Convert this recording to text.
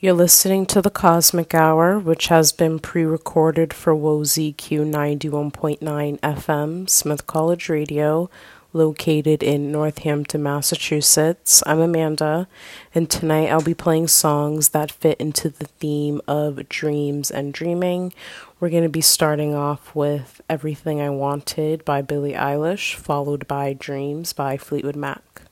You're listening to the Cosmic Hour, which has been pre recorded for WOZQ 91.9 FM, Smith College Radio, located in Northampton, Massachusetts. I'm Amanda, and tonight I'll be playing songs that fit into the theme of dreams and dreaming. We're going to be starting off with Everything I Wanted by Billie Eilish, followed by Dreams by Fleetwood Mac.